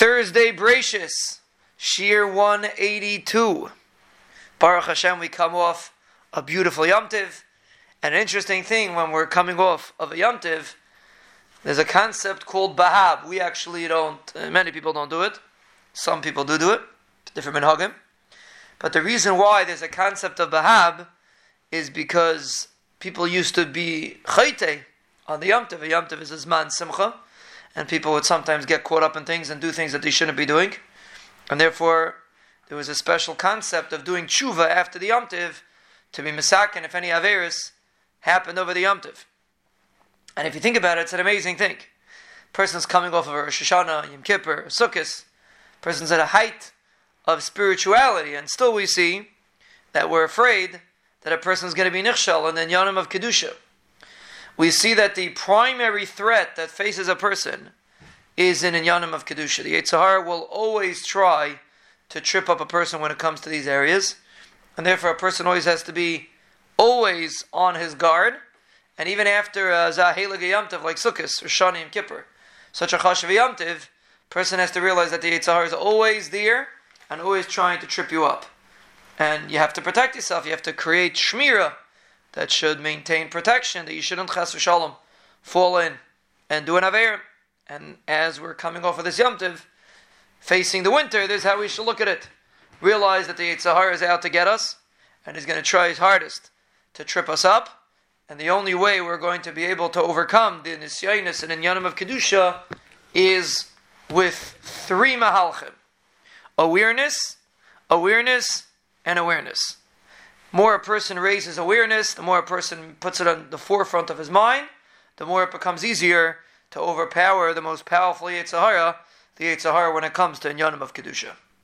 Thursday Bereishis, Shiur 182. Baruch Hashem, we come off a beautiful Yom Tiv. An interesting thing when we're coming off of a Yom Tiv, there's a concept called Bahab. We actually don't, uh, many people don't do it. Some people do do it, different minhagim. But the reason why there's a concept of Bahab is because people used to be chayte on the Yom Tiv. A Yom Tiv is a Zman Simcha and people would sometimes get caught up in things and do things that they shouldn't be doing. And therefore, there was a special concept of doing tshuva after the Yom Tiv to be misakin if any averis happened over the Yom Tiv. And if you think about it, it's an amazing thing. Person's coming off of a Rosh Hashanah, Yom Kippur, Sukkot. Person's at a height of spirituality, and still we see that we're afraid that a person is going to be nichshal and then yanim of kedusha we see that the primary threat that faces a person is in Inyanim of Kedusha. The Yetzer Hara will always try to trip up a person when it comes to these areas, and therefore a person always has to be always on his guard, and even after uh, Zahelag Yamtiv, like Sukkot or Shani and Kippur, such a Chashav Yamtiv, person has to realize that the Yetzer Hara is always there and always trying to trip you up. And you have to protect yourself, you have to create Shmira that should maintain protection, that you shouldn't chas v'shalom fall in and do an aver. And as we're coming off of this yomtiv, facing the winter, this is how we should look at it. Realize that the Yetzer Hara is out to get us, and he's going to try his hardest to trip us up. And the only way we're going to be able to overcome the nisyanis and inyanim of kedusha is with three mahalchim: awareness, awareness, and awareness more a person raises awareness, the more a person puts it on the forefront of his mind, the more it becomes easier to overpower the most powerful Yetzer Hara, the Yetzer Hara when it comes to Inyanim of Kedusha.